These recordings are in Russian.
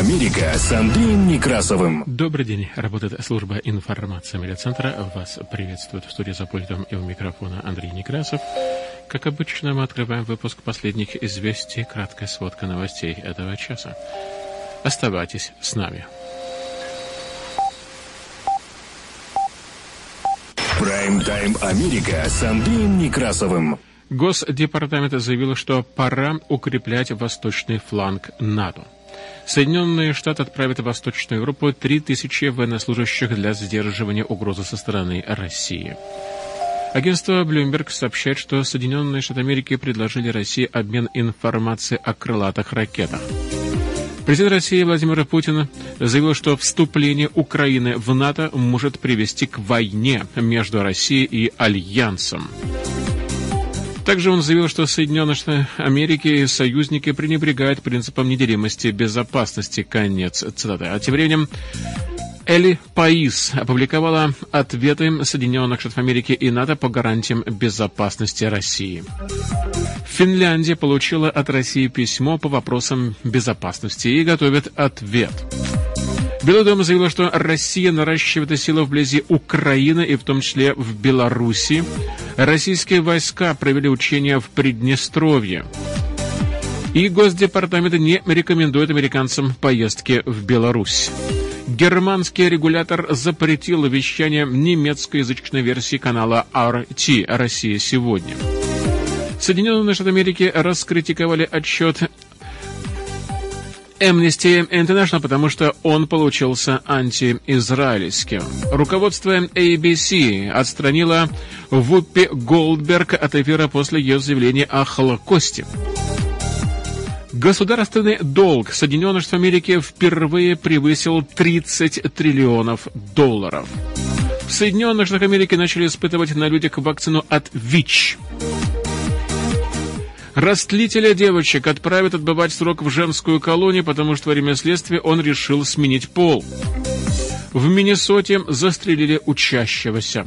Америка с Андреем Некрасовым. Добрый день. Работает служба информации медиацентра. Вас приветствует в студии за пультом и у микрофона Андрей Некрасов. Как обычно, мы открываем выпуск последних известий, краткая сводка новостей этого часа. Оставайтесь с нами. Прайм-тайм Америка с Андреем Некрасовым. Госдепартамент заявил, что пора укреплять восточный фланг НАТО. Соединенные Штаты отправят в Восточную Европу 3000 военнослужащих для сдерживания угрозы со стороны России. Агентство Bloomberg сообщает, что Соединенные Штаты Америки предложили России обмен информацией о крылатых ракетах. Президент России Владимир Путин заявил, что вступление Украины в НАТО может привести к войне между Россией и Альянсом. Также он заявил, что Соединенные Штаты Америки и союзники пренебрегают принципом неделимости безопасности. Конец цитаты. А тем временем Эли Паис опубликовала ответы Соединенных Штатов Америки и НАТО по гарантиям безопасности России. Финляндия получила от России письмо по вопросам безопасности и готовит ответ. Белый дом заявил, что Россия наращивает силы вблизи Украины и в том числе в Беларуси. Российские войска провели учения в Приднестровье. И Госдепартамент не рекомендует американцам поездки в Беларусь. Германский регулятор запретил вещание немецкоязычной версии канала RT «Россия сегодня». Соединенные Штаты Америки раскритиковали отчет Amnesty International, потому что он получился антиизраильским. Руководство ABC отстранило Вуппи Голдберг от эфира после ее заявления о Холокосте. Государственный долг Соединенных Штатов Америки впервые превысил 30 триллионов долларов. В Соединенных Штатах Америки начали испытывать на людях вакцину от ВИЧ. Растлителя девочек отправят отбывать срок в женскую колонию, потому что во время следствия он решил сменить пол. В Миннесоте застрелили учащегося.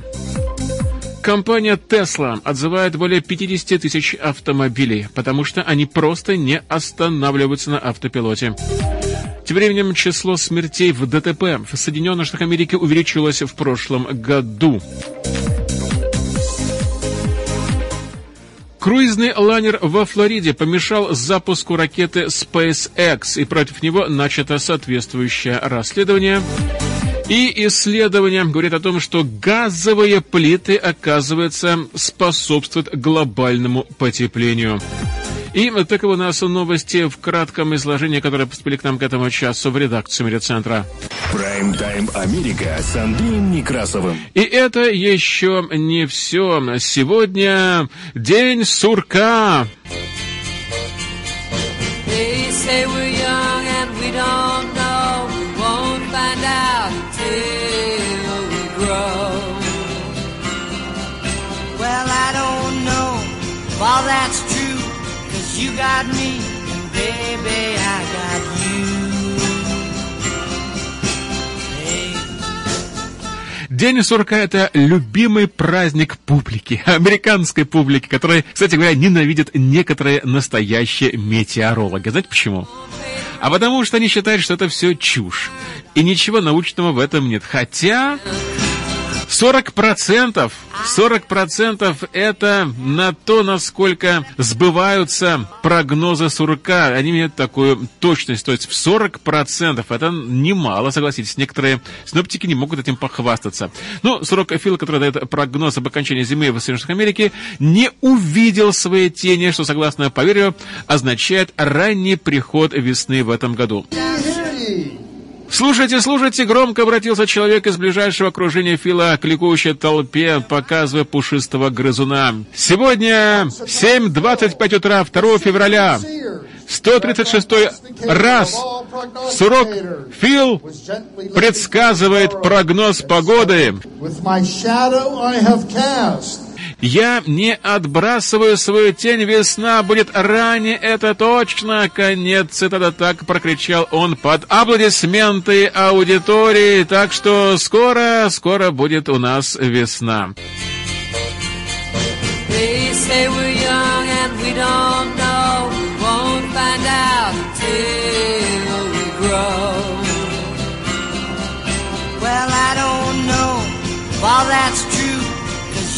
Компания Tesla отзывает более 50 тысяч автомобилей, потому что они просто не останавливаются на автопилоте. Тем временем число смертей в ДТП в Соединенных Штатах Америки увеличилось в прошлом году. Круизный лайнер во Флориде помешал запуску ракеты SpaceX, и против него начато соответствующее расследование. И исследования говорят о том, что газовые плиты, оказывается, способствуют глобальному потеплению. И таковы у нас новости в кратком изложении, которые поступили к нам к этому часу в редакцию медиацентра. Прайм-тайм Америка с Андреем Некрасовым. И это еще не все. Сегодня день сурка. They say we're got me, baby, I got you. День сурка – это любимый праздник публики, американской публики, которая, кстати говоря, ненавидят некоторые настоящие метеорологи. Знаете почему? А потому что они считают, что это все чушь. И ничего научного в этом нет. Хотя 40 процентов, 40 процентов это на то, насколько сбываются прогнозы сурка. Они имеют такую точность, то есть в 40 процентов. Это немало, согласитесь. Некоторые синоптики не могут этим похвастаться. Но сурок Фил, который дает прогноз об окончании зимы в Соединенных Штатах Америки, не увидел своей тени, что, согласно поверью, означает ранний приход весны в этом году. «Слушайте, слушайте!» — громко обратился человек из ближайшего окружения Фила к ликующей толпе, показывая пушистого грызуна. «Сегодня 7.25 утра, 2 февраля, 136 раз Сурок Фил предсказывает прогноз погоды. Я не отбрасываю свою тень, весна будет ранее, это точно. Конец цитата так прокричал он под аплодисменты аудитории. Так что скоро, скоро будет у нас весна.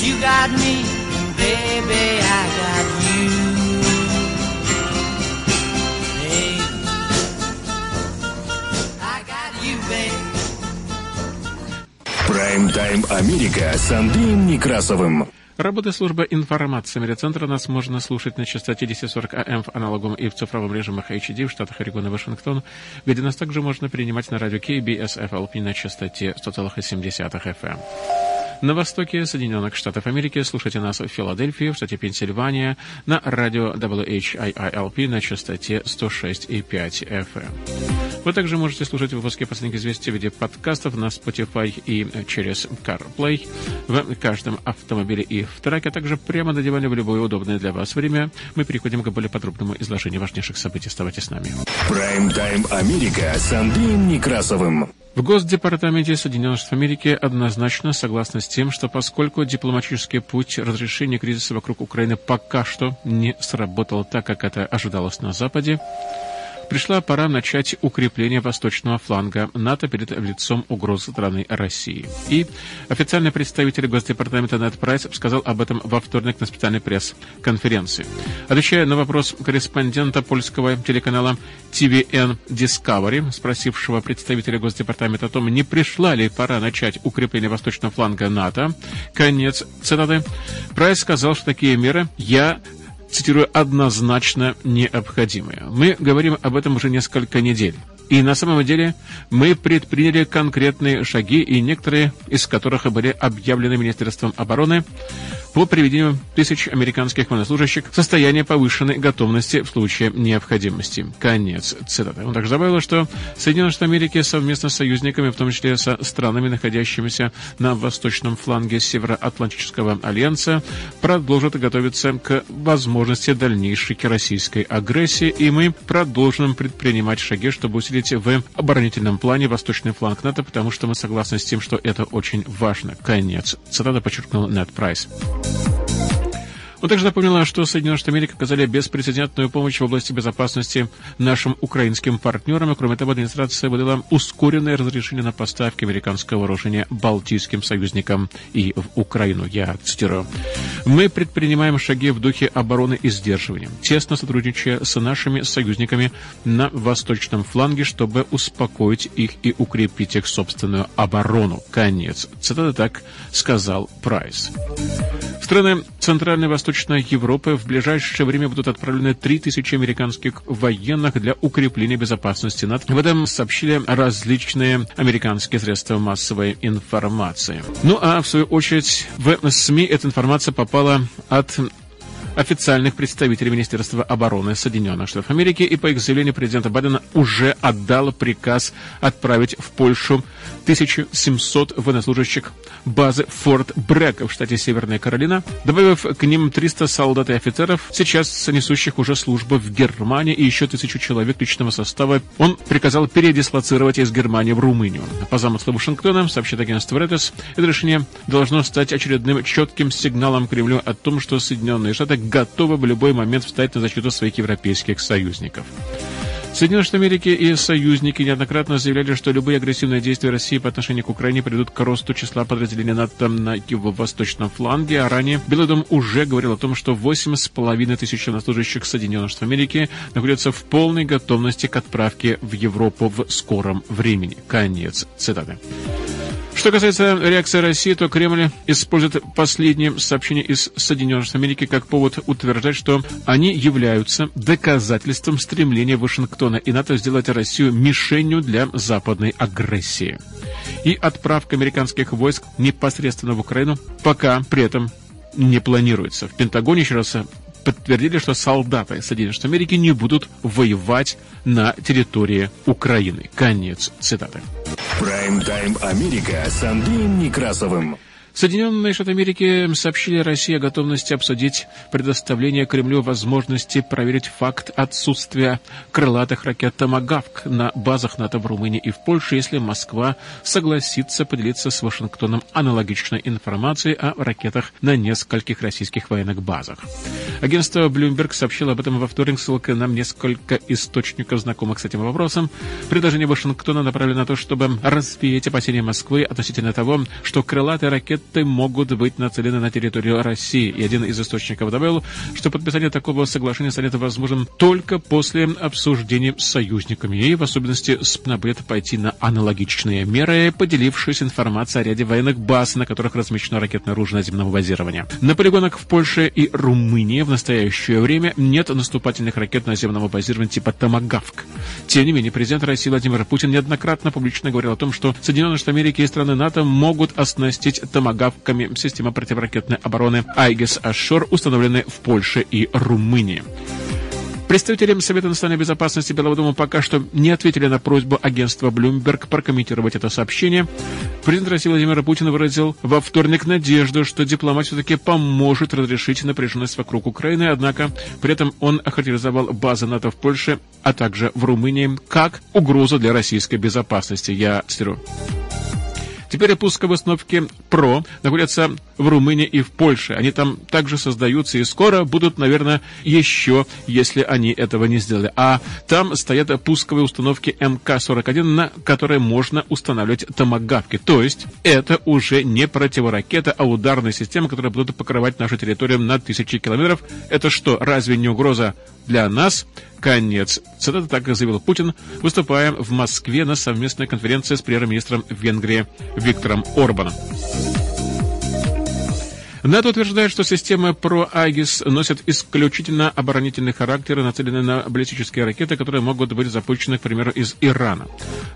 You got me, baby, I got you. Babe. I got you, babe. Прайм-тайм Америка с Андреем Некрасовым. Работа службы информации медиацентра нас можно слушать на частоте 1040 АМ в аналоговом и в цифровом режимах HD в штатах Орегон и Вашингтон, где нас также можно принимать на радио KBS FLP на частоте 100,7 FM. На востоке Соединенных Штатов Америки слушайте нас в Филадельфии, в штате Пенсильвания, на радио WHIILP на частоте 106,5 FM. Вы также можете слушать выпуски последних известий в виде подкастов на Spotify и через CarPlay в каждом автомобиле и в траке, а также прямо на диване в любое удобное для вас время. Мы переходим к более подробному изложению важнейших событий. Оставайтесь с нами. Прайм-тайм Америка с Андреем Некрасовым. В Госдепартаменте Соединенных Штатов Америки однозначно согласны с тем, что поскольку дипломатический путь разрешения кризиса вокруг Украины пока что не сработал так, как это ожидалось на Западе, Пришла пора начать укрепление восточного фланга НАТО перед лицом угрозы страны России. И официальный представитель Госдепартамента Нед Прайс сказал об этом во вторник на специальной пресс-конференции. Отвечая на вопрос корреспондента польского телеканала TVN Discovery, спросившего представителя Госдепартамента о том, не пришла ли пора начать укрепление восточного фланга НАТО, конец цитаты, Прайс сказал, что такие меры я цитирую, однозначно необходимые. Мы говорим об этом уже несколько недель. И на самом деле мы предприняли конкретные шаги, и некоторые из которых были объявлены Министерством обороны по приведению тысяч американских военнослужащих в состояние повышенной готовности в случае необходимости. Конец цитаты. Он также добавил, что Соединенные Штаты Америки совместно с союзниками, в том числе со странами, находящимися на восточном фланге Североатлантического альянса, продолжат готовиться к возможности дальнейшей российской агрессии, и мы продолжим предпринимать шаги, чтобы усилить в оборонительном плане восточный фланг НАТО, потому что мы согласны с тем, что это очень важно. Конец. Цитата подчеркнул Нед Прайс. Он также напомнила, что Соединенные Штаты Америки оказали беспрецедентную помощь в области безопасности нашим украинским партнерам, кроме того, администрация выдала ускоренное разрешение на поставки американского вооружения балтийским союзникам и в Украину. Я цитирую. «Мы предпринимаем шаги в духе обороны и сдерживания, тесно сотрудничая с нашими союзниками на восточном фланге, чтобы успокоить их и укрепить их собственную оборону». Конец. Цитата так сказал Прайс. Страны Центральной Восточной Европы в ближайшее время будут отправлены 3000 американских военных для укрепления безопасности НАТО. В этом сообщили различные американские средства массовой информации. Ну а в свою очередь в СМИ эта информация попала от официальных представителей Министерства обороны Соединенных Штатов Америки, и по их заявлению президента Байдена уже отдал приказ отправить в Польшу 1700 военнослужащих базы Форт Брэк в штате Северная Каролина, добавив к ним 300 солдат и офицеров, сейчас несущих уже службу в Германии, и еще тысячу человек личного состава. Он приказал передислоцировать из Германии в Румынию. По замыслу Вашингтона, сообщит агентство Reuters, это решение должно стать очередным четким сигналом Кремлю о том, что Соединенные Штаты готовы в любой момент встать на защиту своих европейских союзников. Соединенные Штаты Америки и союзники неоднократно заявляли, что любые агрессивные действия России по отношению к Украине приведут к росту числа подразделений НАТО на его восточном фланге, а ранее Белый дом уже говорил о том, что 8,5 тысяч военнослужащих Соединенных Штатов Америки находятся в полной готовности к отправке в Европу в скором времени. Конец цитаты. Что касается реакции России, то Кремль использует последнее сообщение из Соединенных Штатов Америки как повод утверждать, что они являются доказательством стремления Вашингтона и НАТО сделать Россию мишенью для западной агрессии. И отправка американских войск непосредственно в Украину пока при этом не планируется. В Пентагоне еще раз подтвердили, что солдаты Соединенных Штатов Америки не будут воевать на территории Украины. Конец цитаты. Прайм-тайм Америка с Андреем Некрасовым. Соединенные Штаты Америки сообщили России о готовности обсудить предоставление Кремлю возможности проверить факт отсутствия крылатых ракет «Томагавк» на базах НАТО в Румынии и в Польше, если Москва согласится поделиться с Вашингтоном аналогичной информацией о ракетах на нескольких российских военных базах. Агентство Bloomberg сообщило об этом во вторник, ссылкой на несколько источников, знакомых с этим вопросом. Предложение Вашингтона направлено на то, чтобы развеять опасения Москвы относительно того, что крылатые ракеты ракеты могут быть нацелены на территорию России. И один из источников добавил, что подписание такого соглашения станет возможным только после обсуждения с союзниками и в особенности СПНАБЕТ пойти на аналогичные меры, поделившись информацией о ряде военных баз, на которых размещено ракетное оружие наземного базирования. На полигонах в Польше и Румынии в настоящее время нет наступательных ракет наземного базирования типа «Томагавк». Тем не менее, президент России Владимир Путин неоднократно публично говорил о том, что Соединенные Штаты Америки и страны НАТО могут оснастить «Томагавк» томагавками системы противоракетной обороны Айгес Ашор, установленной в Польше и Румынии. Представители Совета национальной безопасности Белого дома пока что не ответили на просьбу агентства Bloomberg прокомментировать это сообщение. Президент России Владимир Путин выразил во вторник надежду, что дипломат все-таки поможет разрешить напряженность вокруг Украины, однако при этом он охарактеризовал базы НАТО в Польше, а также в Румынии как угрозу для российской безопасности. Я цитирую. Теперь пусковые установки ПРО находятся в Румынии и в Польше. Они там также создаются и скоро будут, наверное, еще, если они этого не сделали. А там стоят пусковые установки МК-41, на которые можно устанавливать томогавки. То есть это уже не противоракета, а ударная система, которая будут покрывать нашу территорию на тысячи километров. Это что, разве не угроза для нас? Конец. Цитата так заявил Путин, выступая в Москве на совместной конференции с премьер-министром Венгрии Виктором Орбаном. НАТО утверждает, что системы ПРО-АГИС носят исключительно оборонительный характер и нацелены на баллистические ракеты, которые могут быть запущены, к примеру, из Ирана.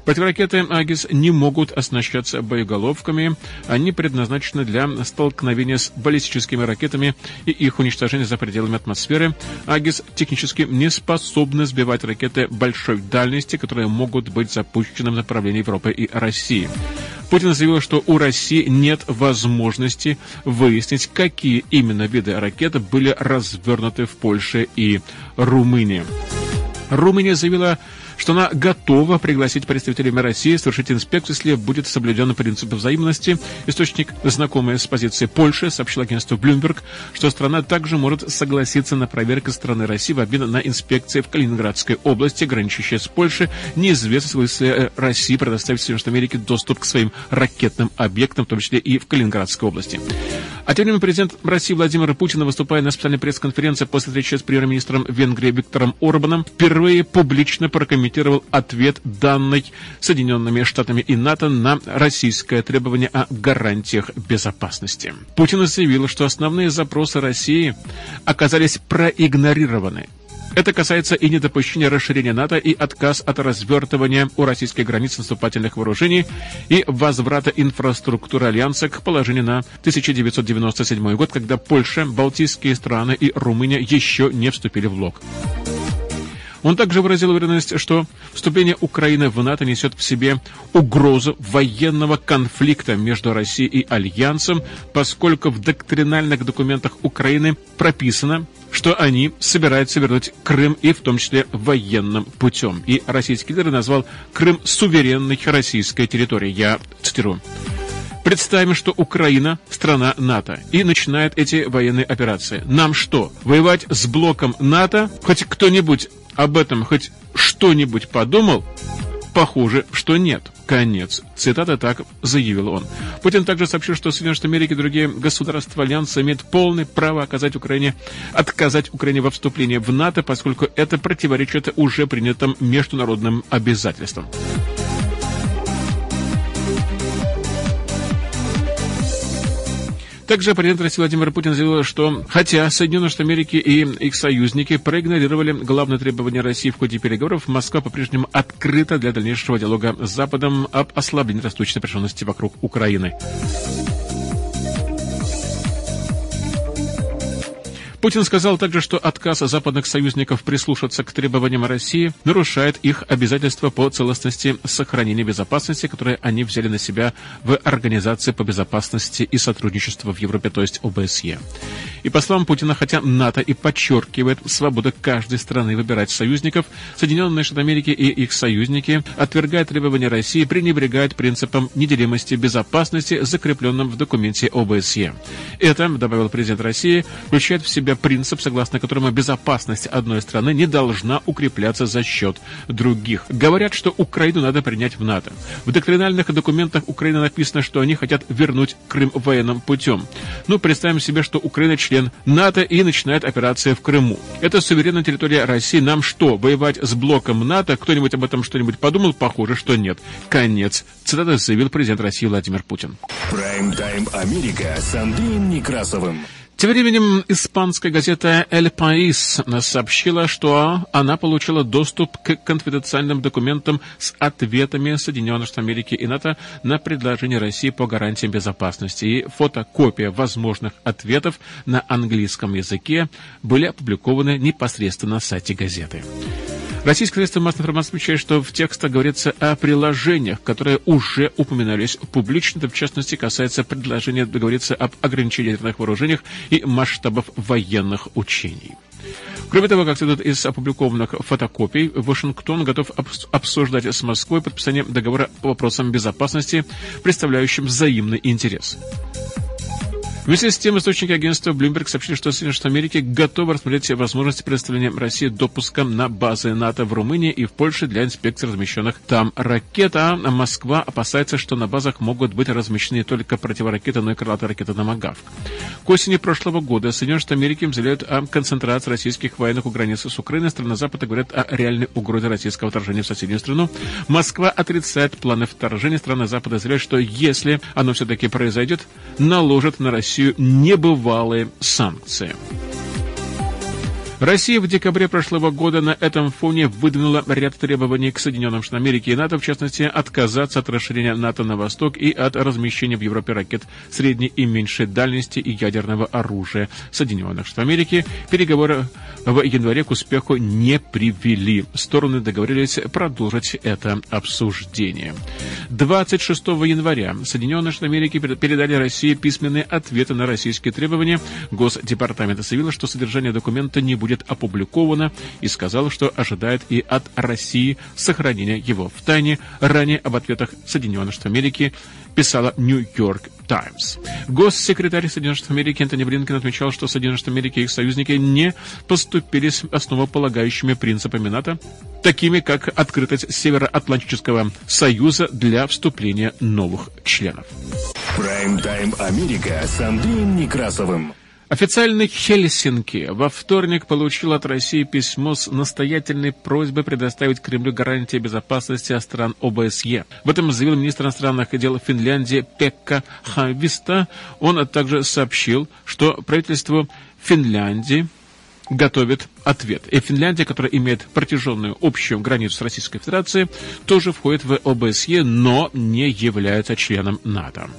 Противоракеты АГИС не могут оснащаться боеголовками. Они предназначены для столкновения с баллистическими ракетами и их уничтожения за пределами атмосферы. АГИС технически не способны сбивать ракеты большой дальности, которые могут быть запущены в направлении Европы и России. Путин заявил, что у России нет возможности выяснить, какие именно виды ракет были развернуты в Польше и Румынии. Румыния заявила что она готова пригласить представителей России совершить инспекцию, если будет соблюден принцип взаимности. Источник, знакомый с позицией Польши, сообщил агентству Bloomberg, что страна также может согласиться на проверку страны России в обмен на инспекции в Калининградской области, граничащей с Польшей. Неизвестно, если э, Россия предоставит Соединенным Америке доступ к своим ракетным объектам, в том числе и в Калининградской области. А тем не менее, президент России Владимир Путин, выступая на специальной пресс-конференции после встречи с премьер-министром Венгрии Виктором Орбаном, впервые публично прокомментировал прокомментировал ответ данный Соединенными Штатами и НАТО на российское требование о гарантиях безопасности. Путин заявил, что основные запросы России оказались проигнорированы. Это касается и недопущения расширения НАТО, и отказ от развертывания у российской границы наступательных вооружений, и возврата инфраструктуры Альянса к положению на 1997 год, когда Польша, Балтийские страны и Румыния еще не вступили в блок. Он также выразил уверенность, что вступление Украины в НАТО несет в себе угрозу военного конфликта между Россией и Альянсом, поскольку в доктринальных документах Украины прописано, что они собираются вернуть Крым и в том числе военным путем. И российский лидер назвал Крым суверенной российской территорией. Я цитирую. Представим, что Украина – страна НАТО и начинает эти военные операции. Нам что, воевать с блоком НАТО? Хоть кто-нибудь об этом хоть что-нибудь подумал? Похоже, что нет. Конец. Цитата так заявил он. Путин также сообщил, что Соединенные Штаты Америки и другие государства Альянса имеют полное право оказать Украине, отказать Украине во вступлении в НАТО, поскольку это противоречит уже принятым международным обязательствам. Также президент России Владимир Путин заявил, что хотя Соединенные Штаты Америки и их союзники проигнорировали главное требование России в ходе переговоров, Москва по-прежнему открыта для дальнейшего диалога с Западом об ослаблении растущей напряженности вокруг Украины. Путин сказал также, что отказ западных союзников прислушаться к требованиям России нарушает их обязательства по целостности сохранения безопасности, которые они взяли на себя в Организации по безопасности и сотрудничеству в Европе, то есть ОБСЕ. И по словам Путина, хотя НАТО и подчеркивает свободу каждой страны выбирать союзников, Соединенные Штаты Америки и их союзники отвергают требования России, пренебрегают принципом неделимости безопасности, закрепленным в документе ОБСЕ. Это, добавил президент России, включает в себя принцип, согласно которому безопасность одной страны не должна укрепляться за счет других. Говорят, что Украину надо принять в НАТО. В доктринальных документах Украины написано, что они хотят вернуть Крым военным путем. Ну, представим себе, что Украина член НАТО и начинает операция в Крыму. Это суверенная территория России. Нам что, воевать с блоком НАТО? Кто-нибудь об этом что-нибудь подумал? Похоже, что нет. Конец. Цитата заявил президент России Владимир Путин. Прайм-тайм Америка с Андреем Некрасовым. Тем временем испанская газета «Эль Паис» сообщила, что она получила доступ к конфиденциальным документам с ответами Соединенных Штатов Америки и НАТО на предложение России по гарантиям безопасности. И фотокопия возможных ответов на английском языке были опубликованы непосредственно на сайте газеты. Российское средство массовой информации отмечает, что в текстах говорится о приложениях, которые уже упоминались публично. Это, в частности, касается предложения, говорится об ограничении ядерных вооружениях и масштабов военных учений. Кроме того, как следует из опубликованных фотокопий, Вашингтон готов обсуждать с Москвой подписание договора по вопросам безопасности, представляющим взаимный интерес. Вместе с тем, источники агентства Bloomberg сообщили, что Соединенные Штаты Америки готовы рассмотреть возможности предоставления России допуска на базы НАТО в Румынии и в Польше для инспекции размещенных там ракет. А Москва опасается, что на базах могут быть размещены не только противоракеты, но и крылатые ракеты «Томагавк». К осени прошлого года Соединенные Штаты Америки заявляют о концентрации российских военных у границы с Украиной. Страны Запада говорят о реальной угрозе российского вторжения в соседнюю страну. Москва отрицает планы вторжения. Страны Запада заявляют, что если оно все-таки произойдет, наложит на Россию Россию небывалые санкции. Россия в декабре прошлого года на этом фоне выдвинула ряд требований к Соединенным Штатам Америки и НАТО, в частности, отказаться от расширения НАТО на восток и от размещения в Европе ракет средней и меньшей дальности и ядерного оружия Соединенных Штатов Америки. Переговоры в январе к успеху не привели. Стороны договорились продолжить это обсуждение. 26 января Соединенные Штаты Америки передали России письменные ответы на российские требования. Госдепартамент заявил, что содержание документа не будет будет опубликовано и сказал, что ожидает и от России сохранения его в тайне. Ранее об ответах Соединенных Штатов Америки писала Нью-Йорк Таймс. Госсекретарь Соединенных Штатов Америки Антони Блинкен отмечал, что Соединенные Штаты Америки и их союзники не поступили с основополагающими принципами НАТО, такими как открытость Североатлантического союза для вступления новых членов. Прайм-тайм Америка с Андреем Некрасовым. Официальный Хельсинки во вторник получил от России письмо с настоятельной просьбой предоставить Кремлю гарантии безопасности стран ОБСЕ. В этом заявил министр иностранных дел Финляндии Пекка Хависта. Он также сообщил, что правительство Финляндии готовит ответ. И Финляндия, которая имеет протяженную общую границу с Российской Федерацией, тоже входит в ОБСЕ, но не является членом НАТО.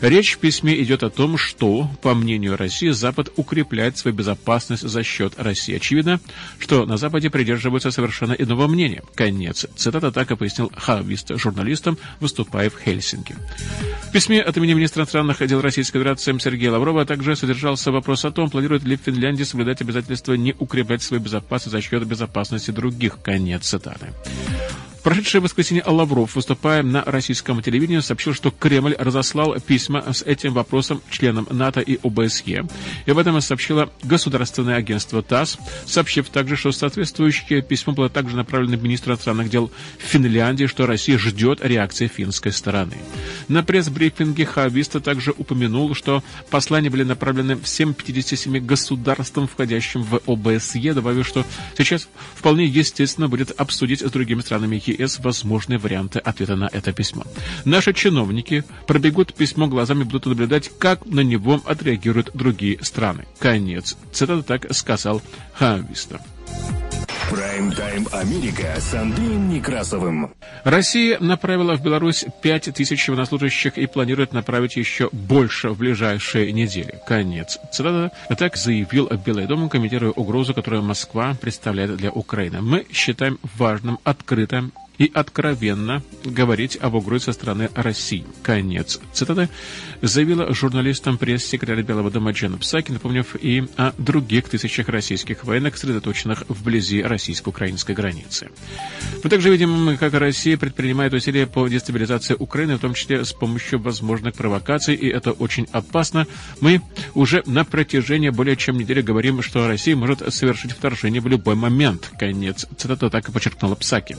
Речь в письме идет о том, что, по мнению России, Запад укрепляет свою безопасность за счет России. Очевидно, что на Западе придерживаются совершенно иного мнения. Конец. Цитата так и пояснил Хавист журналистам, выступая в Хельсинки. В письме от имени министра иностранных дел Российской Федерации Сергея Лаврова также содержался вопрос о том, планирует ли Финляндия соблюдать обязательства не укреплять свою безопасность за счет безопасности других. Конец цитаты прошедшее воскресенье Лавров, выступая на российском телевидении, сообщил, что Кремль разослал письма с этим вопросом членам НАТО и ОБСЕ. И об этом сообщило государственное агентство ТАСС, сообщив также, что соответствующее письмо было также направлено министру иностранных дел Финляндии, что Россия ждет реакции финской стороны. На пресс-брифинге Хависта также упомянул, что послания были направлены всем 57 государствам, входящим в ОБСЕ, добавив, что сейчас вполне естественно будет обсудить с другими странами ЕС возможные варианты ответа на это письмо. Наши чиновники пробегут письмо глазами, будут наблюдать, как на него отреагируют другие страны. Конец. Цитата так сказал Хависта. Прайм-тайм Америка с Андреем Некрасовым. Россия направила в Беларусь 5 тысяч военнослужащих и планирует направить еще больше в ближайшие недели. Конец. Цитата. Так заявил Белый дом, комментируя угрозу, которую Москва представляет для Украины. Мы считаем важным открыто и откровенно говорить об угрозе со стороны России. Конец цитаты заявила журналистам пресс-секретарь Белого дома Джена Псаки, напомнив и о других тысячах российских военных, сосредоточенных вблизи российско-украинской границы. Мы также видим, как Россия предпринимает усилия по дестабилизации Украины, в том числе с помощью возможных провокаций, и это очень опасно. Мы уже на протяжении более чем недели говорим, что Россия может совершить вторжение в любой момент. Конец цитаты так и подчеркнула Псаки.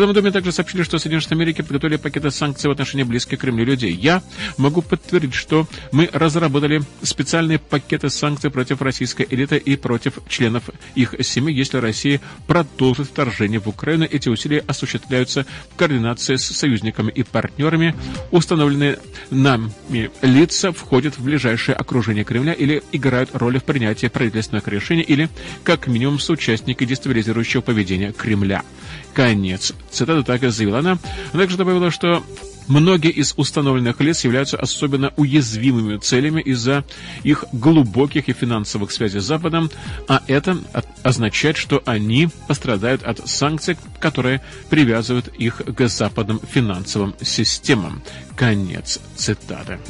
Белом доме также сообщили, что Соединенные Штаты Америки подготовили пакеты санкций в отношении близких к Кремлю людей. Я могу подтвердить, что мы разработали специальные пакеты санкций против российской элиты и против членов их семей, если Россия продолжит вторжение в Украину. Эти усилия осуществляются в координации с союзниками и партнерами. Установленные нами лица входят в ближайшее окружение Кремля или играют роль в принятии правительственных решений или, как минимум, соучастники дестабилизирующего поведения Кремля. Конец. Цитата так и заявила она. Она также добавила, что Многие из установленных лиц являются особенно уязвимыми целями из-за их глубоких и финансовых связей с Западом, а это означает, что они пострадают от санкций, которые привязывают их к западным финансовым системам. Конец цитаты.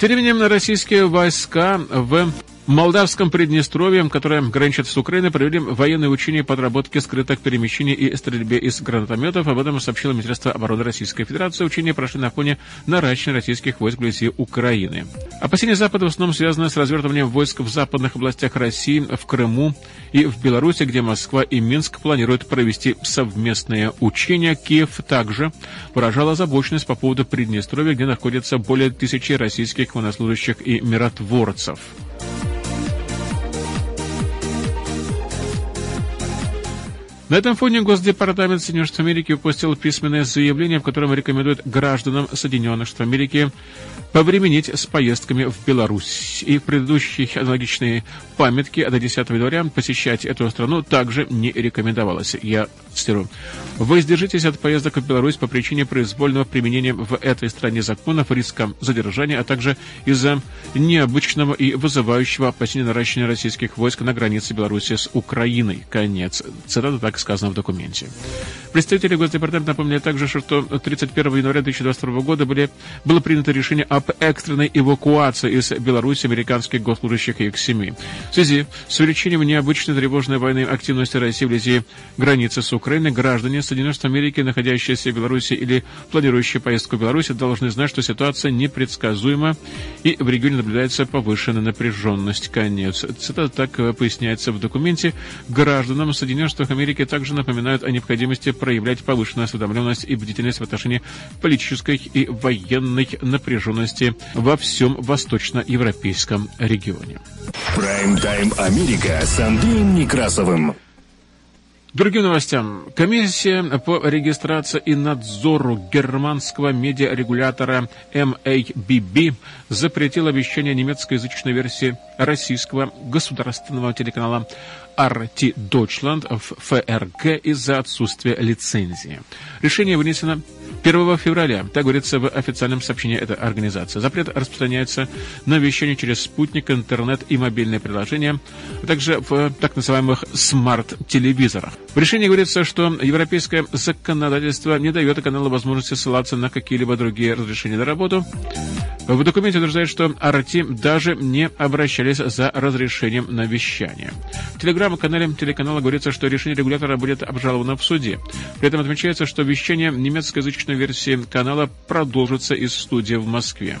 Тем временем российские войска в в Молдавском Приднестровье, которое граничит с Украиной, провели военные учения подработки скрытых перемещений и стрельбе из гранатометов. Об этом сообщило Министерство обороны Российской Федерации. Учения прошли на фоне наращивания российских войск вблизи Украины. Опасения Запада в основном связаны с развертыванием войск в западных областях России, в Крыму и в Беларуси, где Москва и Минск планируют провести совместные учения. Киев также выражал озабоченность по поводу Приднестровья, где находится более тысячи российских военнослужащих и миротворцев. На этом фоне Госдепартамент Соединенных Штатов Америки выпустил письменное заявление, в котором рекомендует гражданам Соединенных Штатов Америки повременить с поездками в Беларусь. И в предыдущие аналогичные памятки до 10 января посещать эту страну также не рекомендовалось. Я цитирую. Воздержитесь от поездок в Беларусь по причине произвольного применения в этой стране законов, риска задержания, а также из-за необычного и вызывающего опасения наращивания российских войск на границе Беларуси с Украиной. Конец. Цитата так сказано в документе. Представители Госдепартамента напомнили также, что 31 января 2022 года были, было принято решение об экстренной эвакуации из Беларуси американских госслужащих и их семей. В связи с увеличением необычной тревожной военной активности России вблизи границы с Украиной, граждане Соединенных Штатов Америки, находящиеся в Беларуси или планирующие поездку в Беларусь, должны знать, что ситуация непредсказуема и в регионе наблюдается повышенная напряженность. Конец. Цитата так поясняется в документе. Гражданам Соединенных Штатов Америки также напоминают о необходимости проявлять повышенную осведомленность и бдительность в отношении политической и военной напряженности во всем восточноевропейском регионе. Прайм-тайм Америка с Андреем Некрасовым. Другим новостям. Комиссия по регистрации и надзору германского медиарегулятора MABB запретила вещание немецкоязычной версии российского государственного телеканала RT Deutschland в ФРГ из-за отсутствия лицензии. Решение вынесено 1 февраля, так говорится в официальном сообщении этой организации. Запрет распространяется на вещание через спутник, интернет и мобильные приложения, а также в так называемых смарт-телевизорах. В решении говорится, что европейское законодательство не дает каналу возможности ссылаться на какие-либо другие разрешения на работу. В документе утверждает, что RT даже не обращались за разрешением на вещание. В телеграм-канале телеканала говорится, что решение регулятора будет обжаловано в суде. При этом отмечается, что вещание немецкоязычной версии канала продолжится из студии в Москве.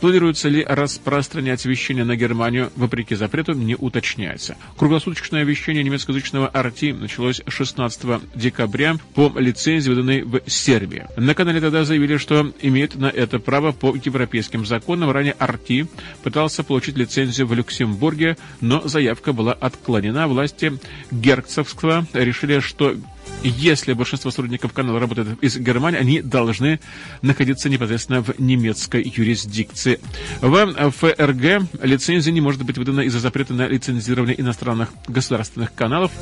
Планируется ли распространять вещание на Германию, вопреки запрету, не уточняется. Круглосуточное вещание немецкоязычного RT началось 16 декабря по лицензии, выданной в Сербии. На канале тогда заявили, что имеет на это право по европейским законам. Ранее RT пытался получить лицензию в Люксембурге, но заявка была отклонена. Власти Герцогского решили, что если большинство сотрудников канала работает из Германии, они должны находиться непосредственно в немецкой юрисдикции. В ФРГ лицензия не может быть выдана из-за запрета на лицензирование иностранных государственных каналов.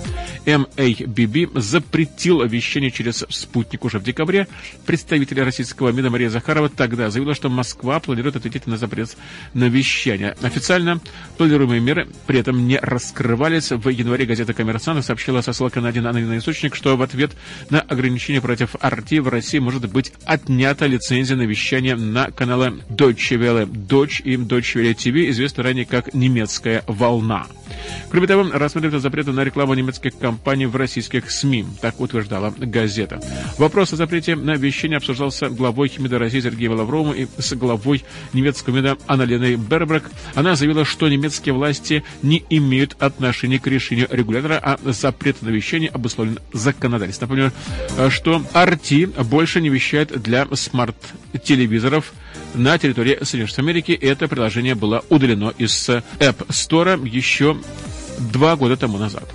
МАББ запретил вещание через спутник уже в декабре. Представитель российского МИДа Мария Захарова тогда заявила, что Москва планирует ответить на запрет на вещание. Официально планируемые меры при этом не раскрывались. В январе газета «Коммерсант» сообщила со ссылкой на один анонимный источник, что в ответ на ограничение против RT в России может быть отнята лицензия на вещание на каналы Deutsche Welle, Deutsche и Deutsche Welle TV, известный ранее как «Немецкая волна». Кроме того, рассматривается запрет на рекламу немецких компаний в российских СМИ, так утверждала газета. Вопрос о запрете на вещание обсуждался главой МИДа России Сергеем Лавровым и с главой немецкого МИДа Анналеной Бербрак. Она заявила, что немецкие власти не имеют отношения к решению регулятора, а запрет на вещание обусловлен законодательством. Напомню, что RT больше не вещает для смарт-телевизоров на территории Соединенных Штатов Америки. Это приложение было удалено из App Store еще два года тому назад.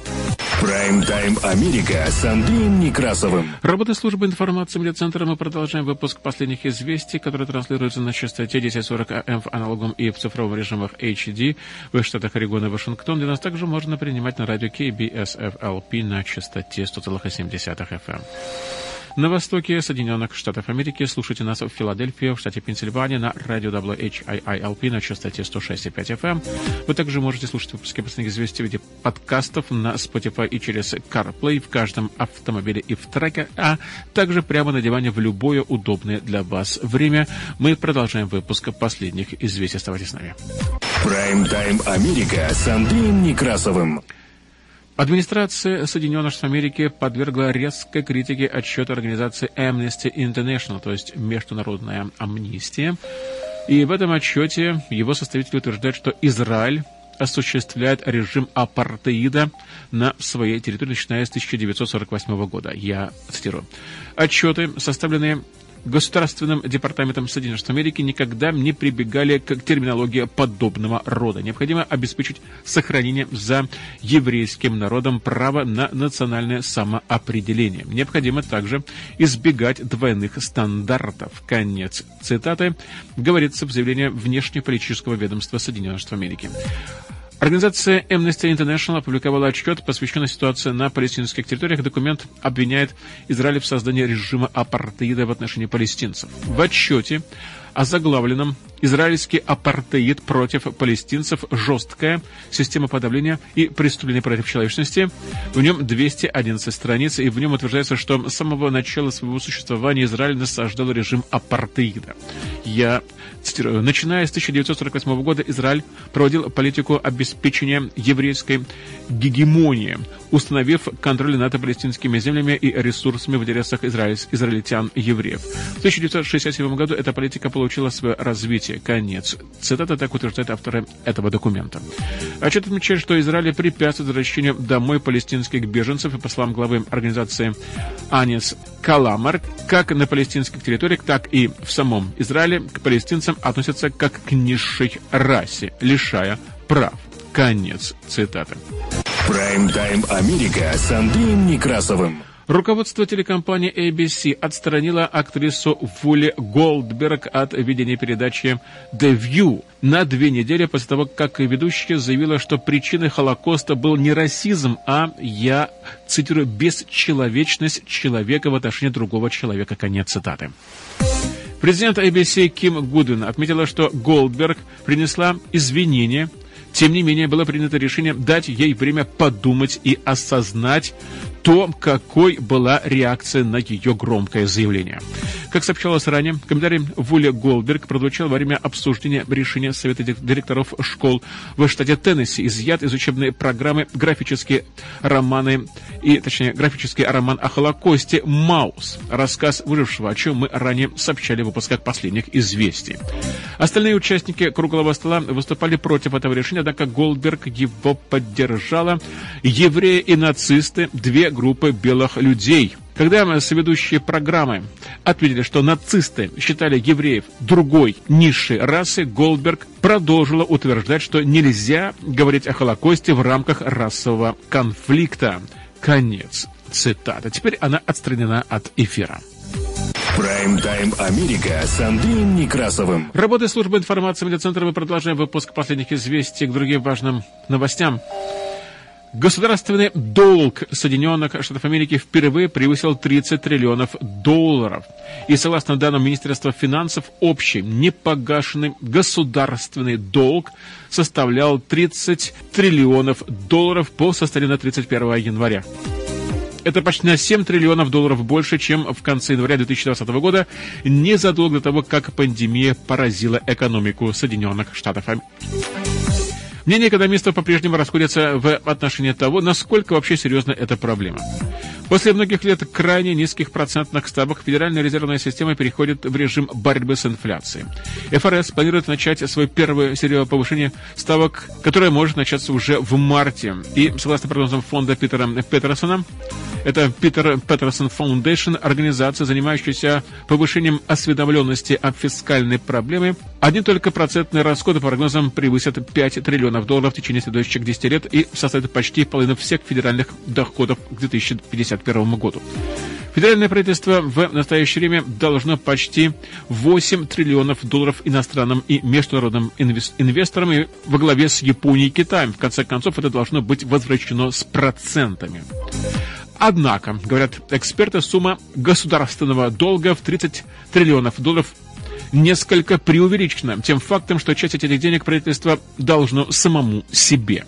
Прайм-тайм Америка с Андреем Некрасовым. Работа службы информации медиацентра. Мы продолжаем выпуск последних известий, которые транслируются на частоте 1040 АМ в аналоговом и в цифровом режимах HD в штатах Орегон и Вашингтон, где нас также можно принимать на радио KBSFLP на частоте 100,7 FM. На востоке Соединенных Штатов Америки слушайте нас в Филадельфии, в штате Пенсильвания на радио WHIILP на частоте 106,5 FM. Вы также можете слушать выпуски последних известий в виде подкастов на Spotify и через CarPlay в каждом автомобиле и в треке, а также прямо на диване в любое удобное для вас время. Мы продолжаем выпуск последних известий. Оставайтесь с нами. Прайм-тайм Америка с Андреем Некрасовым. Администрация Соединенных Штатов Америки подвергла резкой критике отчет организации Amnesty International, то есть Международная амнистия. И в этом отчете его составители утверждают, что Израиль осуществляет режим апартеида на своей территории, начиная с 1948 года. Я цитирую. Отчеты, составленные Государственным департаментом Соединенных Штатов Америки никогда не прибегали к терминологии подобного рода. Необходимо обеспечить сохранение за еврейским народом права на национальное самоопределение. Необходимо также избегать двойных стандартов. Конец цитаты говорится в заявлении внешнеполитического ведомства Соединенных Штатов Америки. Организация Amnesty International опубликовала отчет, посвященный ситуации на палестинских территориях. Документ обвиняет Израиль в создании режима апартеида в отношении палестинцев. В отчете озаглавленном «Израильский апартеид против палестинцев. Жесткая система подавления и преступления против человечности». В нем 211 страниц, и в нем утверждается, что с самого начала своего существования Израиль насаждал режим апартеида. Я цитирую, «Начиная с 1948 года Израиль проводил политику обеспечения еврейской гегемонии, установив контроль над палестинскими землями и ресурсами в интересах израильтян-евреев. В 1967 году эта политика получила свое развитие. Конец. Цитата так утверждает авторы этого документа. Отчет отмечает, что Израиль препятствует возвращению домой палестинских беженцев, и по словам главы организации Анис Каламар, как на палестинских территориях, так и в самом Израиле к палестинцам относятся как к низшей расе, лишая прав. Конец цитаты. Прайм-тайм Америка с Андреем Некрасовым. Руководство телекомпании ABC отстранило актрису Вули Голдберг от ведения передачи «The View» на две недели после того, как ведущая заявила, что причиной Холокоста был не расизм, а, я цитирую, «бесчеловечность человека в отношении другого человека». Конец цитаты. Президент ABC Ким Гудвин отметила, что Голдберг принесла извинения тем не менее, было принято решение дать ей время подумать и осознать то, какой была реакция на ее громкое заявление. Как сообщалось ранее, комментарий Вуля Голдберг прозвучал во время обсуждения решения Совета директоров школ в штате Теннесси. Изъят из учебной программы графические романы, и, точнее, графический роман о Холокосте «Маус». Рассказ выжившего, о чем мы ранее сообщали в выпусках последних известий. Остальные участники круглого стола выступали против этого решения, однако Голдберг его поддержала. Евреи и нацисты – две группы белых людей – когда соведущие программы ответили, что нацисты считали евреев другой низшей расы, Голдберг продолжила утверждать, что нельзя говорить о Холокосте в рамках расового конфликта. Конец цитата. Теперь она отстранена от эфира. Прайм-тайм Америка с Андреем Некрасовым. Работая службы информации медиацентра, мы продолжаем выпуск последних известий к другим важным новостям. Государственный долг Соединенных Штатов Америки впервые превысил 30 триллионов долларов. И согласно данным Министерства финансов, общий непогашенный государственный долг составлял 30 триллионов долларов по состоянию на 31 января. Это почти на 7 триллионов долларов больше, чем в конце января 2020 года, незадолго до того, как пандемия поразила экономику Соединенных Штатов Америки. Мнения экономистов по-прежнему расходятся в отношении того, насколько вообще серьезна эта проблема. После многих лет крайне низких процентных ставок Федеральная резервная система переходит в режим борьбы с инфляцией. ФРС планирует начать свое первое серию повышения ставок, которое может начаться уже в марте. И, согласно прогнозам фонда Питера Петерсона, это Питер Петерсон Foundation, организация, занимающаяся повышением осведомленности о фискальной проблеме. Одни только процентные расходы по прогнозам превысят 5 триллионов долларов в течение следующих 10 лет и составят почти половину всех федеральных доходов к 2051 году. Федеральное правительство в настоящее время должно почти 8 триллионов долларов иностранным и международным инвесторам и во главе с Японией и Китаем. В конце концов, это должно быть возвращено с процентами. Однако, говорят эксперты, сумма государственного долга в 30 триллионов долларов несколько преувеличена тем фактом, что часть этих денег правительство должно самому себе.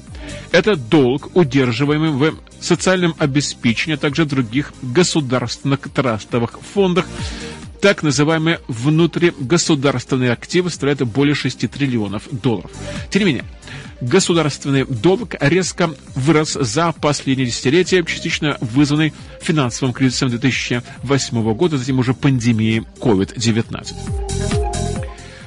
Это долг, удерживаемый в социальном обеспечении, а также других государственных трастовых фондах, так называемые внутригосударственные активы составляют более 6 триллионов долларов. Тем не менее, государственный долг резко вырос за последние десятилетия, частично вызванный финансовым кризисом 2008 года, затем уже пандемией COVID-19.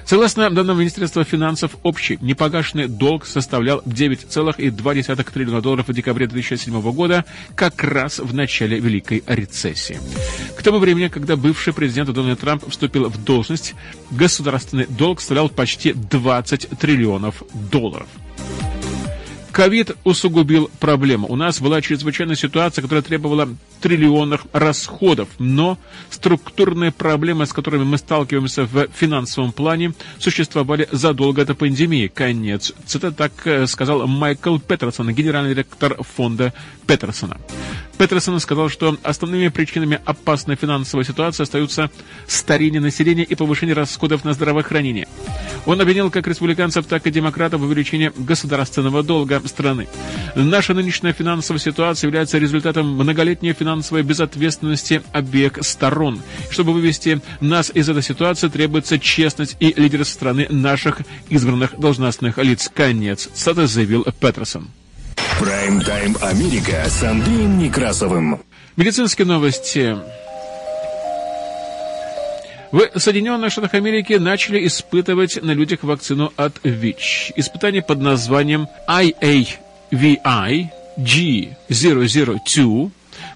Согласно данным Министерства финансов, общий непогашенный долг составлял 9,2 триллиона долларов в декабре 2007 года, как раз в начале Великой рецессии. К тому времени, когда бывший президент Дональд Трамп вступил в должность, государственный долг составлял почти 20 триллионов долларов. Ковид усугубил проблему. У нас была чрезвычайная ситуация, которая требовала триллионных расходов, но структурные проблемы, с которыми мы сталкиваемся в финансовом плане, существовали задолго до пандемии. Конец. Это так э, сказал Майкл Петерсон, генеральный директор фонда Петерсона. Петерсон сказал, что основными причинами опасной финансовой ситуации остаются старение населения и повышение расходов на здравоохранение. Он обвинил как республиканцев, так и демократов в увеличении государственного долга страны. Наша нынешняя финансовая ситуация является результатом многолетней финансовой безответственности обеих сторон. Чтобы вывести нас из этой ситуации, требуется честность и лидерство страны наших избранных должностных лиц. Конец. Сада заявил Петерсон. Прайм-тайм Америка с Андреем Некрасовым. Медицинские новости. В Соединенных Штатах Америки начали испытывать на людях вакцину от ВИЧ. Испытание под названием IAVI G002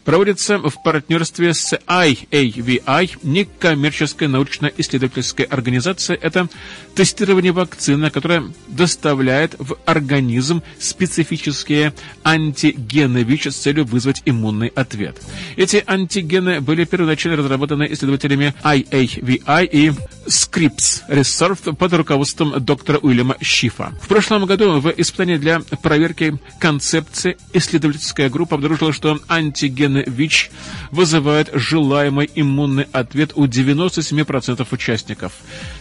проводится в партнерстве с IAVI, некоммерческая научно-исследовательская организация. Это тестирование вакцины, которая доставляет в организм специфические антигены ВИЧ с целью вызвать иммунный ответ. Эти антигены были первоначально разработаны исследователями IAVI и Scripps Research под руководством доктора Уильяма Шифа. В прошлом году в испытании для проверки концепции исследовательская группа обнаружила, что антигены ВИЧ вызывают желаемый иммунный ответ у 97% участников.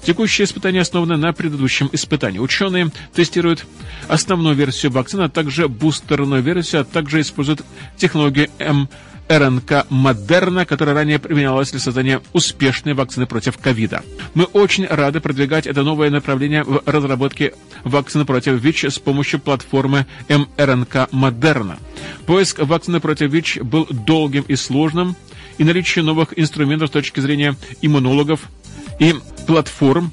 Текущее испытание основано на предыдущем испытании. Ученые тестируют основную версию вакцины, а также бустерную версию, а также используют технологию М. РНК Модерна, которая ранее применялась для создания успешной вакцины против ковида. Мы очень рады продвигать это новое направление в разработке вакцины против ВИЧ с помощью платформы МРНК Модерна. Поиск вакцины против ВИЧ был долгим и сложным, и наличие новых инструментов с точки зрения иммунологов и платформ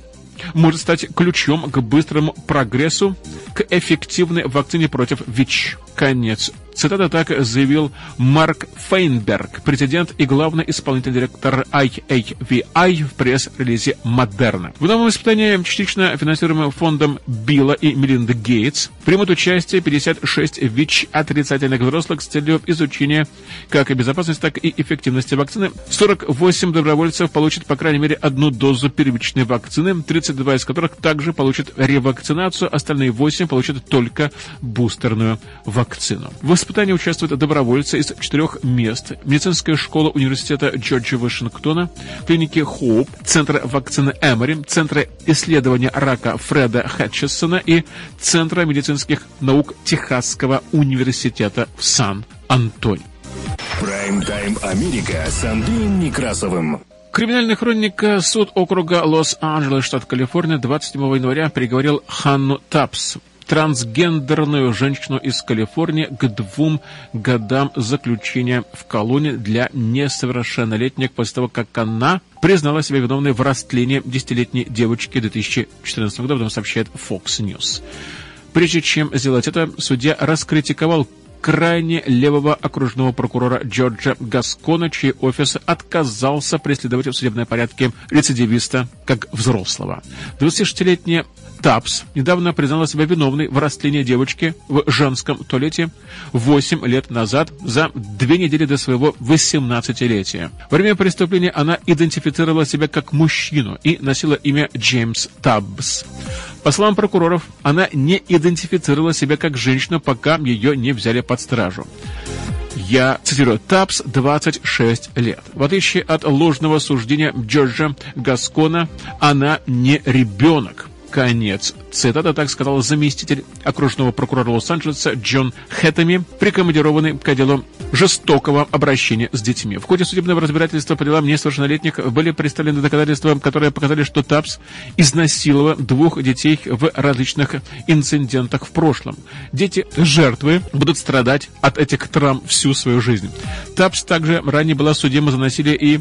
может стать ключом к быстрому прогрессу к эффективной вакцине против ВИЧ. Конец Цитата так заявил Марк Фейнберг, президент и главный исполнительный директор IAVI в пресс-релизе Модерна. В новом испытании, частично финансируемом фондом Билла и Мелинда Гейтс, примут участие 56 ВИЧ-отрицательных взрослых с целью изучения как безопасности, так и эффективности вакцины. 48 добровольцев получат по крайней мере одну дозу первичной вакцины, 32 из которых также получат ревакцинацию, остальные 8 получат только бустерную вакцину. В испытании участвуют добровольцы из четырех мест. Медицинская школа университета Джорджа Вашингтона, клиники Хоуп, Центра вакцины Эмори, Центра исследования рака Фреда Хэтчесона и Центра медицинских наук Техасского университета в Сан-Антонио. Прайм-тайм Америка с Андреем Некрасовым. Криминальная хроника суд округа Лос-Анджелес, штат Калифорния, 27 января приговорил Ханну Тапс, трансгендерную женщину из Калифорнии к двум годам заключения в колонии для несовершеннолетних после того, как она признала себя виновной в растлении десятилетней девочки в 2014 году, об сообщает Fox News. Прежде чем сделать это, судья раскритиковал крайне левого окружного прокурора Джорджа Гаскона, чей офис отказался преследовать в судебном порядке рецидивиста как взрослого. 26-летняя Тапс недавно признала себя виновной в растлении девочки в женском туалете 8 лет назад, за две недели до своего 18-летия. Во время преступления она идентифицировала себя как мужчину и носила имя Джеймс Табс. По словам прокуроров, она не идентифицировала себя как женщину, пока ее не взяли под стражу. Я цитирую, Тапс 26 лет. В отличие от ложного суждения Джорджа Гаскона, она не ребенок. Конец. Цитата, так сказал заместитель окружного прокурора Лос-Анджелеса Джон Хэттами, прикомандированный к отделу жестокого обращения с детьми. В ходе судебного разбирательства по делам несовершеннолетних были представлены доказательства, которые показали, что ТАПС изнасиловала двух детей в различных инцидентах в прошлом. Дети жертвы будут страдать от этих травм всю свою жизнь. ТАПС также ранее была судима за насилие и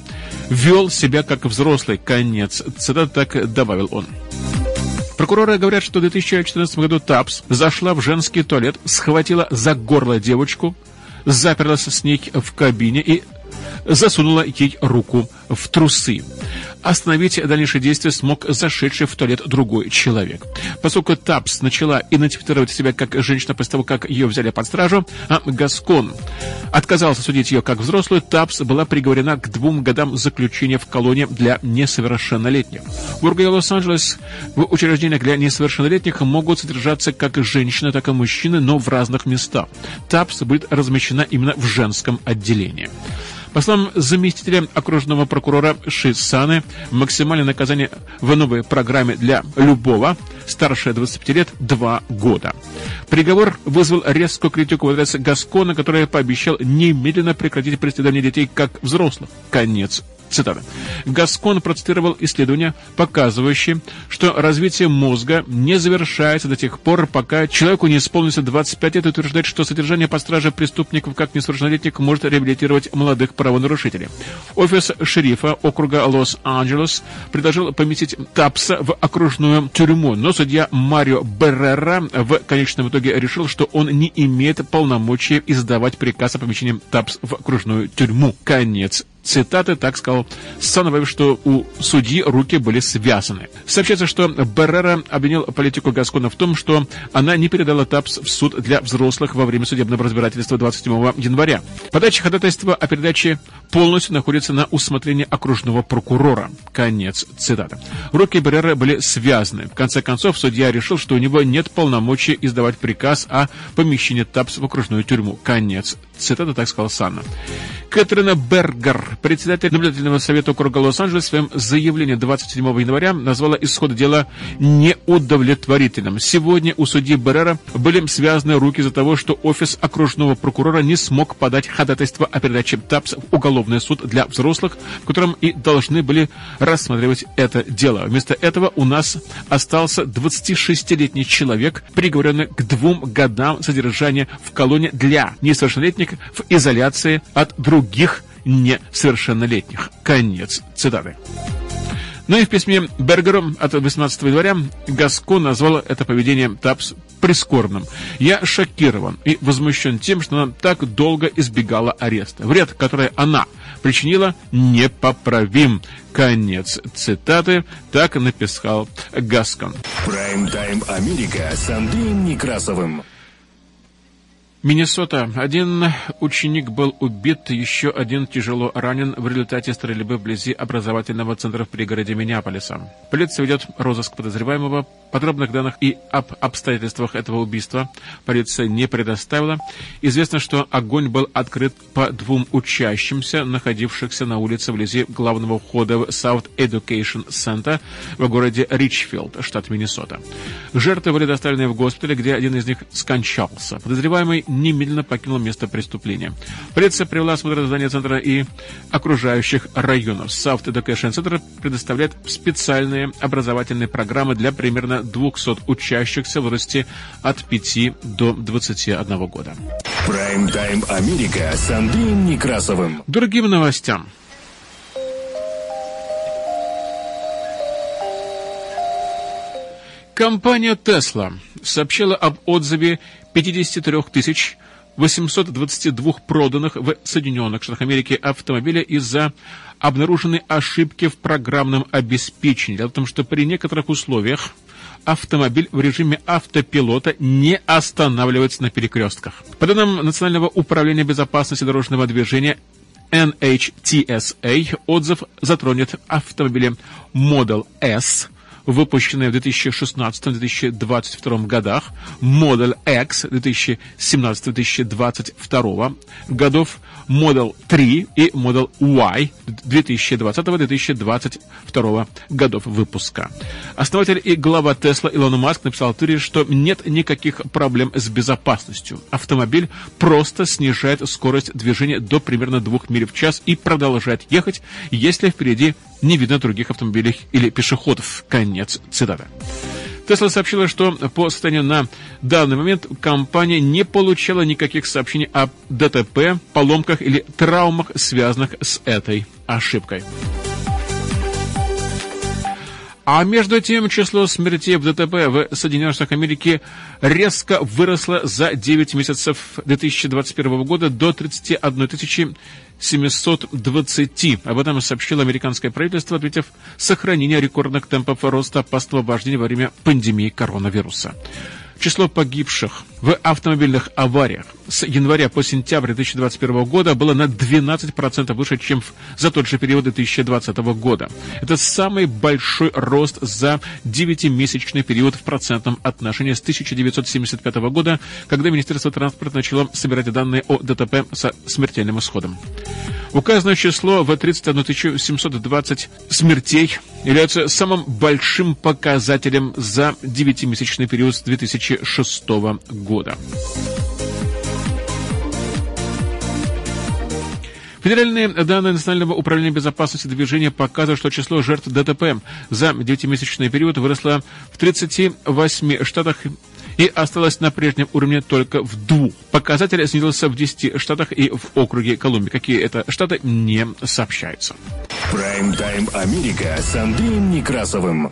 вел себя как взрослый. Конец. Цитата так добавил он. Прокуроры говорят, что в 2014 году ТАПС зашла в женский туалет, схватила за горло девочку, заперлась с ней в кабине и засунула ей руку в трусы. Остановить дальнейшие действия смог зашедший в туалет другой человек. Поскольку Тапс начала идентифицировать себя как женщина после того, как ее взяли под стражу, а Гаскон отказался судить ее как взрослую, Тапс была приговорена к двум годам заключения в колонии для несовершеннолетних. В округе Лос-Анджелес в учреждениях для несовершеннолетних могут содержаться как женщины, так и мужчины, но в разных местах. Тапс будет размещена именно в женском отделении. По словам заместителя окружного прокурора Шисаны, максимальное наказание в новой программе для любого старше 25 лет – 2 года. Приговор вызвал резкую критику в адрес Гаскона, который пообещал немедленно прекратить преследование детей как взрослых. Конец Цитата. Гаскон процитировал исследования, показывающие, что развитие мозга не завершается до тех пор, пока человеку не исполнится 25 лет и утверждает, что содержание под стражей преступников как несовершеннолетних может реабилитировать молодых правонарушителей. Офис шерифа округа Лос-Анджелес предложил поместить Тапса в окружную тюрьму, но судья Марио Беррера в конечном итоге решил, что он не имеет полномочия издавать приказ о помещении Тапс в окружную тюрьму. Конец цитаты, так сказал Становев, что у судьи руки были связаны. Сообщается, что Беррера обвинил политику Гаскона в том, что она не передала ТАПС в суд для взрослых во время судебного разбирательства 27 января. Подача ходатайства о передаче полностью находится на усмотрении окружного прокурора. Конец цитаты. Руки Беррера были связаны. В конце концов, судья решил, что у него нет полномочий издавать приказ о помещении ТАПС в окружную тюрьму. Конец цитаты, так сказал Санна. Кэтрина Бергер, председатель наблюдательного совета округа Лос-Анджелес, в своем заявлении 27 января назвала исход дела неудовлетворительным. Сегодня у судьи Беррера были связаны руки из-за того, что офис окружного прокурора не смог подать ходатайство о передаче ТАПС в уголовный суд для взрослых, в котором и должны были рассматривать это дело. Вместо этого у нас остался 26-летний человек, приговоренный к двум годам содержания в колонии для несовершеннолетних в изоляции от других несовершеннолетних. Конец цитаты. Но и в письме Бергеру от 18 января Гаско назвал это поведение ТАПС прискорбным. «Я шокирован и возмущен тем, что она так долго избегала ареста. Вред, который она причинила, непоправим». Конец цитаты. Так написал Гаскон. Прайм-тайм Америка с Андреем Некрасовым. Миннесота. Один ученик был убит, еще один тяжело ранен в результате стрельбы вблизи образовательного центра в пригороде Миннеаполиса. Полиция ведет розыск подозреваемого. Подробных данных и об обстоятельствах этого убийства полиция не предоставила. Известно, что огонь был открыт по двум учащимся, находившихся на улице вблизи главного входа в South Education Center в городе Ричфилд, штат Миннесота. Жертвы были доставлены в госпиталь, где один из них скончался. Подозреваемый немедленно покинул место преступления. Полиция привела осмотр здания центра и окружающих районов. South Education Center предоставляет специальные образовательные программы для примерно 200 учащихся в возрасте от 5 до 21 года. Прайм-тайм Америка с Андреем Некрасовым. Другим новостям. Компания Tesla сообщила об отзыве 53 тысяч 822 проданных в Соединенных Штатах Америки автомобиля из-за обнаруженной ошибки в программном обеспечении. Дело в том, что при некоторых условиях автомобиль в режиме автопилота не останавливается на перекрестках. По данным Национального управления безопасности дорожного движения NHTSA, отзыв затронет автомобили Model S – выпущенные в 2016-2022 годах, Model X 2017-2022 годов, Model 3 и Model Y 2020-2022 годов выпуска. Основатель и глава Tesla Илон Маск написал в Твиттере, что нет никаких проблем с безопасностью. Автомобиль просто снижает скорость движения до примерно 2 миль в час и продолжает ехать, если впереди не видно других автомобилей или пешеходов. Конец цитаты. Тесла сообщила, что по состоянию на данный момент компания не получала никаких сообщений о ДТП, поломках или травмах, связанных с этой ошибкой. А между тем число смертей в ДТП в Соединенных Штатах Америки резко выросло за 9 месяцев 2021 года до 31 720. Об этом сообщило американское правительство, ответив сохранение рекордных темпов роста опасного вождения во время пандемии коронавируса. Число погибших в автомобильных авариях с января по сентябрь 2021 года было на 12% выше, чем за тот же период 2020 года. Это самый большой рост за 9-месячный период в процентном отношении с 1975 года, когда Министерство транспорта начало собирать данные о ДТП со смертельным исходом. Указанное число в 31 720 смертей является самым большим показателем за 9-месячный период с 2006 года. Федеральные данные Национального управления безопасности движения показывают, что число жертв ДТП за 9-месячный период выросло в 38 штатах и осталось на прежнем уровне только в двух. Показатель снизился в 10 штатах и в округе Колумбия. Какие это штаты, не сообщаются. Прайм-тайм Америка с Андреем Некрасовым.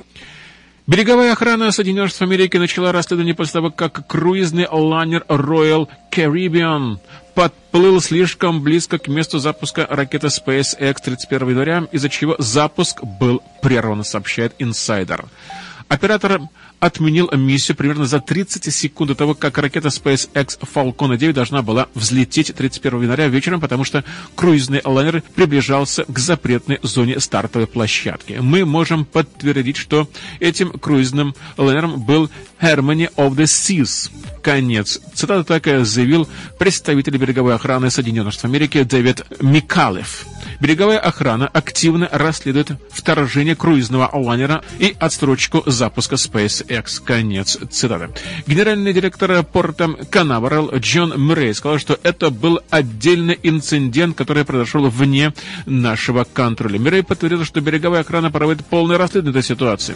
Береговая охрана Соединенных Штатов Америки начала расследование после того, как круизный лайнер Royal Caribbean подплыл слишком близко к месту запуска ракеты SpaceX 31 января, из-за чего запуск был прерван, сообщает инсайдер. Оператор отменил миссию примерно за 30 секунд до того, как ракета SpaceX Falcon 9 должна была взлететь 31 января вечером, потому что круизный лайнер приближался к запретной зоне стартовой площадки. Мы можем подтвердить, что этим круизным лайнером был Harmony of the Seas. Конец. Цитата такая заявил представитель береговой охраны Соединенных Штатов Америки Дэвид Микалев. Береговая охрана активно расследует вторжение круизного лайнера и отстрочку запуска SpaceX. Конец цитаты. Генеральный директор порта Канаверал Джон Мрей сказал, что это был отдельный инцидент, который произошел вне нашего контроля. Мрей подтвердил, что береговая охрана проводит полное расследование этой ситуации.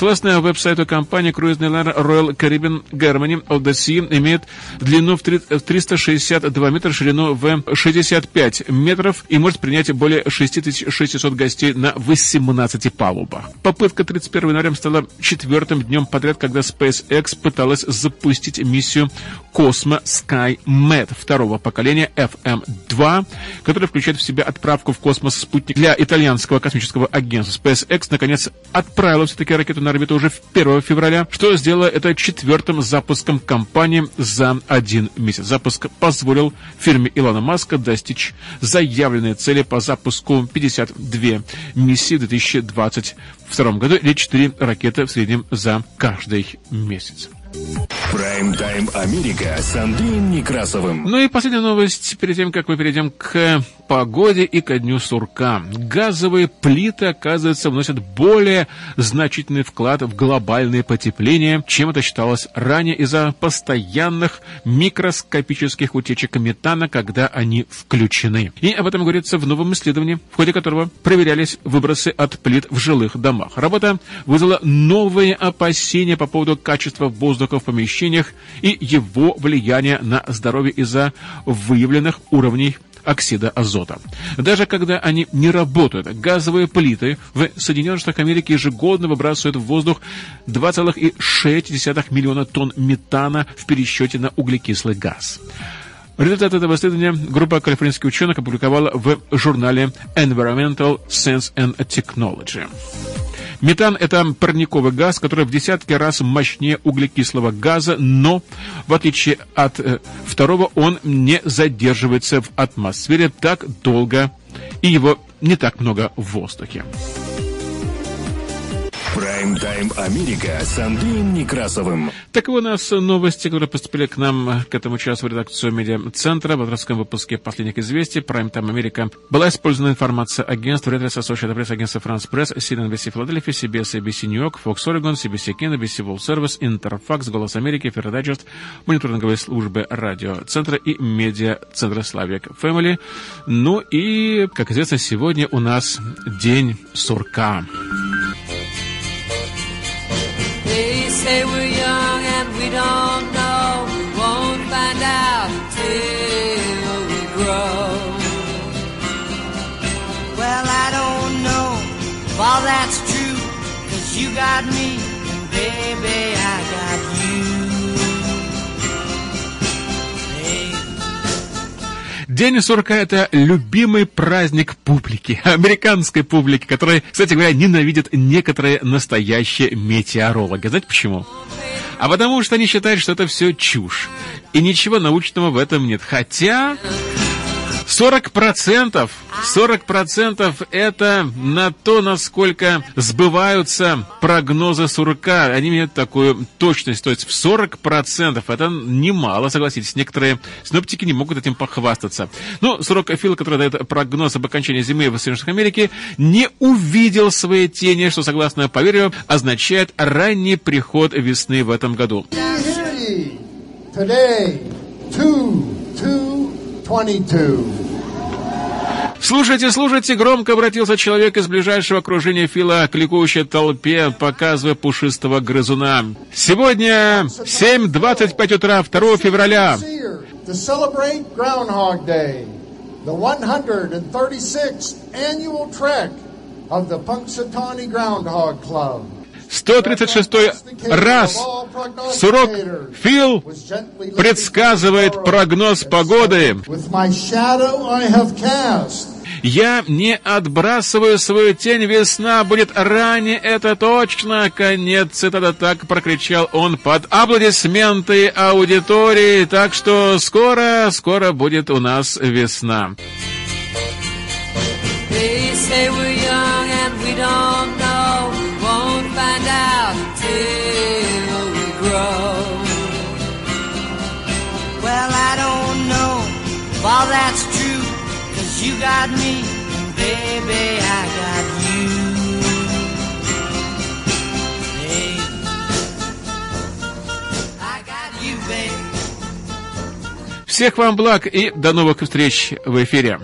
Согласно веб-сайту компании, круизный лайнер Royal Caribbean Germany of the Sea имеет длину в 362 метра, ширину в 65 метров и может принять более 6600 гостей на 18 палубах. Попытка 31 января стала четвертым днем подряд, когда SpaceX пыталась запустить миссию Cosmo SkyMed второго поколения FM-2, которая включает в себя отправку в космос спутник для итальянского космического агентства. SpaceX, наконец, отправила все-таки ракету на орбиту уже в 1 февраля, что сделало это четвертым запуском компании за один месяц. Запуск позволил фирме Илона Маска достичь заявленной цели по запуску 52 миссии в 2022 году или 4 ракеты в среднем за каждый месяц. Прайм-тайм Америка с Андреем Некрасовым. Ну и последняя новость, перед тем, как мы перейдем к погоде и ко дню сурка. Газовые плиты, оказывается, вносят более значительный вклад в глобальное потепление, чем это считалось ранее из-за постоянных микроскопических утечек метана, когда они включены. И об этом говорится в новом исследовании, в ходе которого проверялись выбросы от плит в жилых домах. Работа вызвала новые опасения по поводу качества воздуха в помещениях и его влияния на здоровье из-за выявленных уровней оксида азота. Даже когда они не работают, газовые плиты в Соединенных Штатах Америки ежегодно выбрасывают в воздух 2,6 миллиона тонн метана в пересчете на углекислый газ. Результат этого исследования группа калифорнийских ученых опубликовала в журнале Environmental Science and Technology. Метан – это парниковый газ, который в десятки раз мощнее углекислого газа, но, в отличие от э, второго, он не задерживается в атмосфере так долго, и его не так много в воздухе. Прайм-тайм Америка с Андреем Некрасовым. Таковы у нас новости, которые поступили к нам к этому часу в редакцию медиацентра. В авторском выпуске последних известий Прайм-тайм Америка была использована информация агентств Red Press, Associated Press, агентства France Press, CNBC Филадельфия, CBS, ABC Нью-Йорк, Fox Oregon, CBC Canada, ABC World Service, Интерфакс, Голос Америки, Фердайджест, мониторинговые службы радиоцентра и медиа-центра Славик Family. Ну и, как известно, сегодня у нас День сурка. Say we're young and we don't know. We won't find out till we grow. Well, I don't know if all that's true, cause you got me, baby, День сурка – это любимый праздник публики, американской публики, которая, кстати говоря, ненавидят некоторые настоящие метеорологи. Знаете почему? А потому что они считают, что это все чушь. И ничего научного в этом нет. Хотя 40%, 40% это на то, насколько сбываются прогнозы сурка. Они имеют такую точность. То есть в 40% это немало, согласитесь. Некоторые синоптики не могут этим похвастаться. Но сурок Фил, который дает прогноз об окончании зимы в Соединенных Америки, не увидел своей тени, что, согласно поверью, означает ранний приход весны в этом году. Today, 2, 2, 22. Слушайте, слушайте, громко обратился человек из ближайшего окружения Фила к ликующей толпе, показывая пушистого грызуна. Сегодня 7.25 утра, 2 февраля. To celebrate Groundhog Day, the 136th annual trek of the Punxsutawney Groundhog Club. 136 раз Сурок Фил предсказывает прогноз погоды. Я не отбрасываю свою тень, весна будет ранее, это точно. Конец цитата так прокричал он под аплодисменты аудитории. Так что скоро, скоро будет у нас весна. They say we're young you got me, baby, I got you. Hey, I got you, baby. Всех вам благ и до новых встреч в эфире.